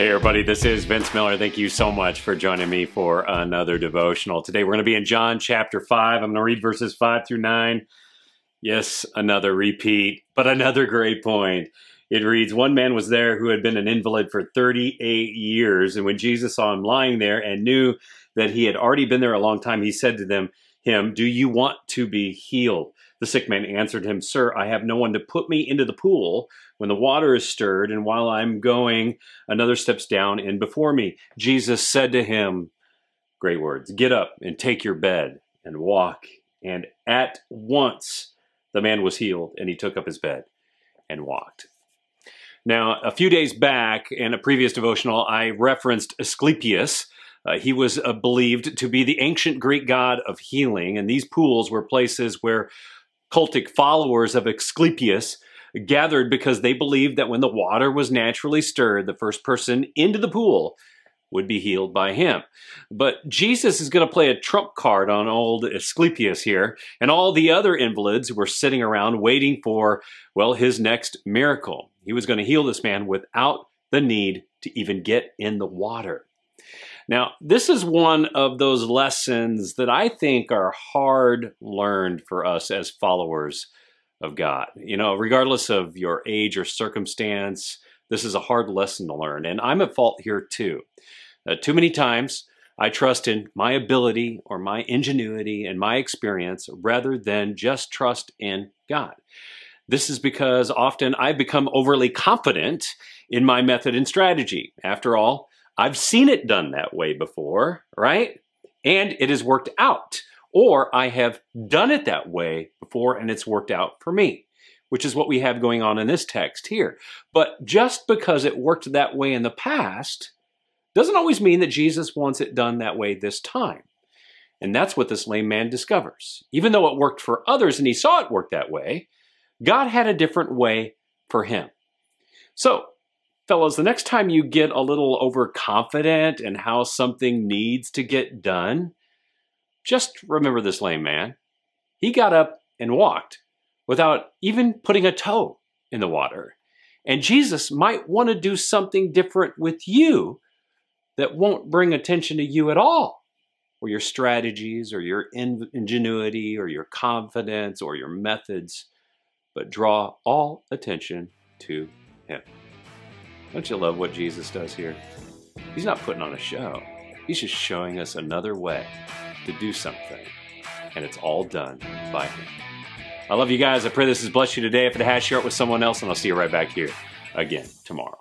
Hey, everybody, this is Vince Miller. Thank you so much for joining me for another devotional. Today, we're going to be in John chapter 5. I'm going to read verses 5 through 9. Yes, another repeat, but another great point. It reads One man was there who had been an invalid for 38 years, and when Jesus saw him lying there and knew that he had already been there a long time, he said to them, him, Do you want to be healed? The sick man answered him, Sir, I have no one to put me into the pool when the water is stirred, and while I'm going, another steps down in before me. Jesus said to him, Great words, get up and take your bed and walk. And at once the man was healed, and he took up his bed and walked. Now, a few days back in a previous devotional, I referenced Asclepius uh, he was uh, believed to be the ancient Greek god of healing, and these pools were places where cultic followers of Asclepius gathered because they believed that when the water was naturally stirred, the first person into the pool would be healed by him. But Jesus is going to play a trump card on old Asclepius here, and all the other invalids were sitting around waiting for, well, his next miracle. He was going to heal this man without the need to even get in the water. Now, this is one of those lessons that I think are hard learned for us as followers of God. You know, regardless of your age or circumstance, this is a hard lesson to learn. And I'm at fault here too. Uh, too many times, I trust in my ability or my ingenuity and my experience rather than just trust in God. This is because often I become overly confident in my method and strategy. After all, I've seen it done that way before, right? And it has worked out. Or I have done it that way before and it's worked out for me, which is what we have going on in this text here. But just because it worked that way in the past doesn't always mean that Jesus wants it done that way this time. And that's what this lame man discovers. Even though it worked for others and he saw it work that way, God had a different way for him. So fellows, the next time you get a little overconfident in how something needs to get done, just remember this lame man. He got up and walked without even putting a toe in the water. And Jesus might want to do something different with you that won't bring attention to you at all, or your strategies, or your ingenuity, or your confidence, or your methods, but draw all attention to Him. Don't you love what Jesus does here? He's not putting on a show. He's just showing us another way to do something. And it's all done by Him. I love you guys. I pray this has blessed you today. If it has, share it with someone else, and I'll see you right back here again tomorrow.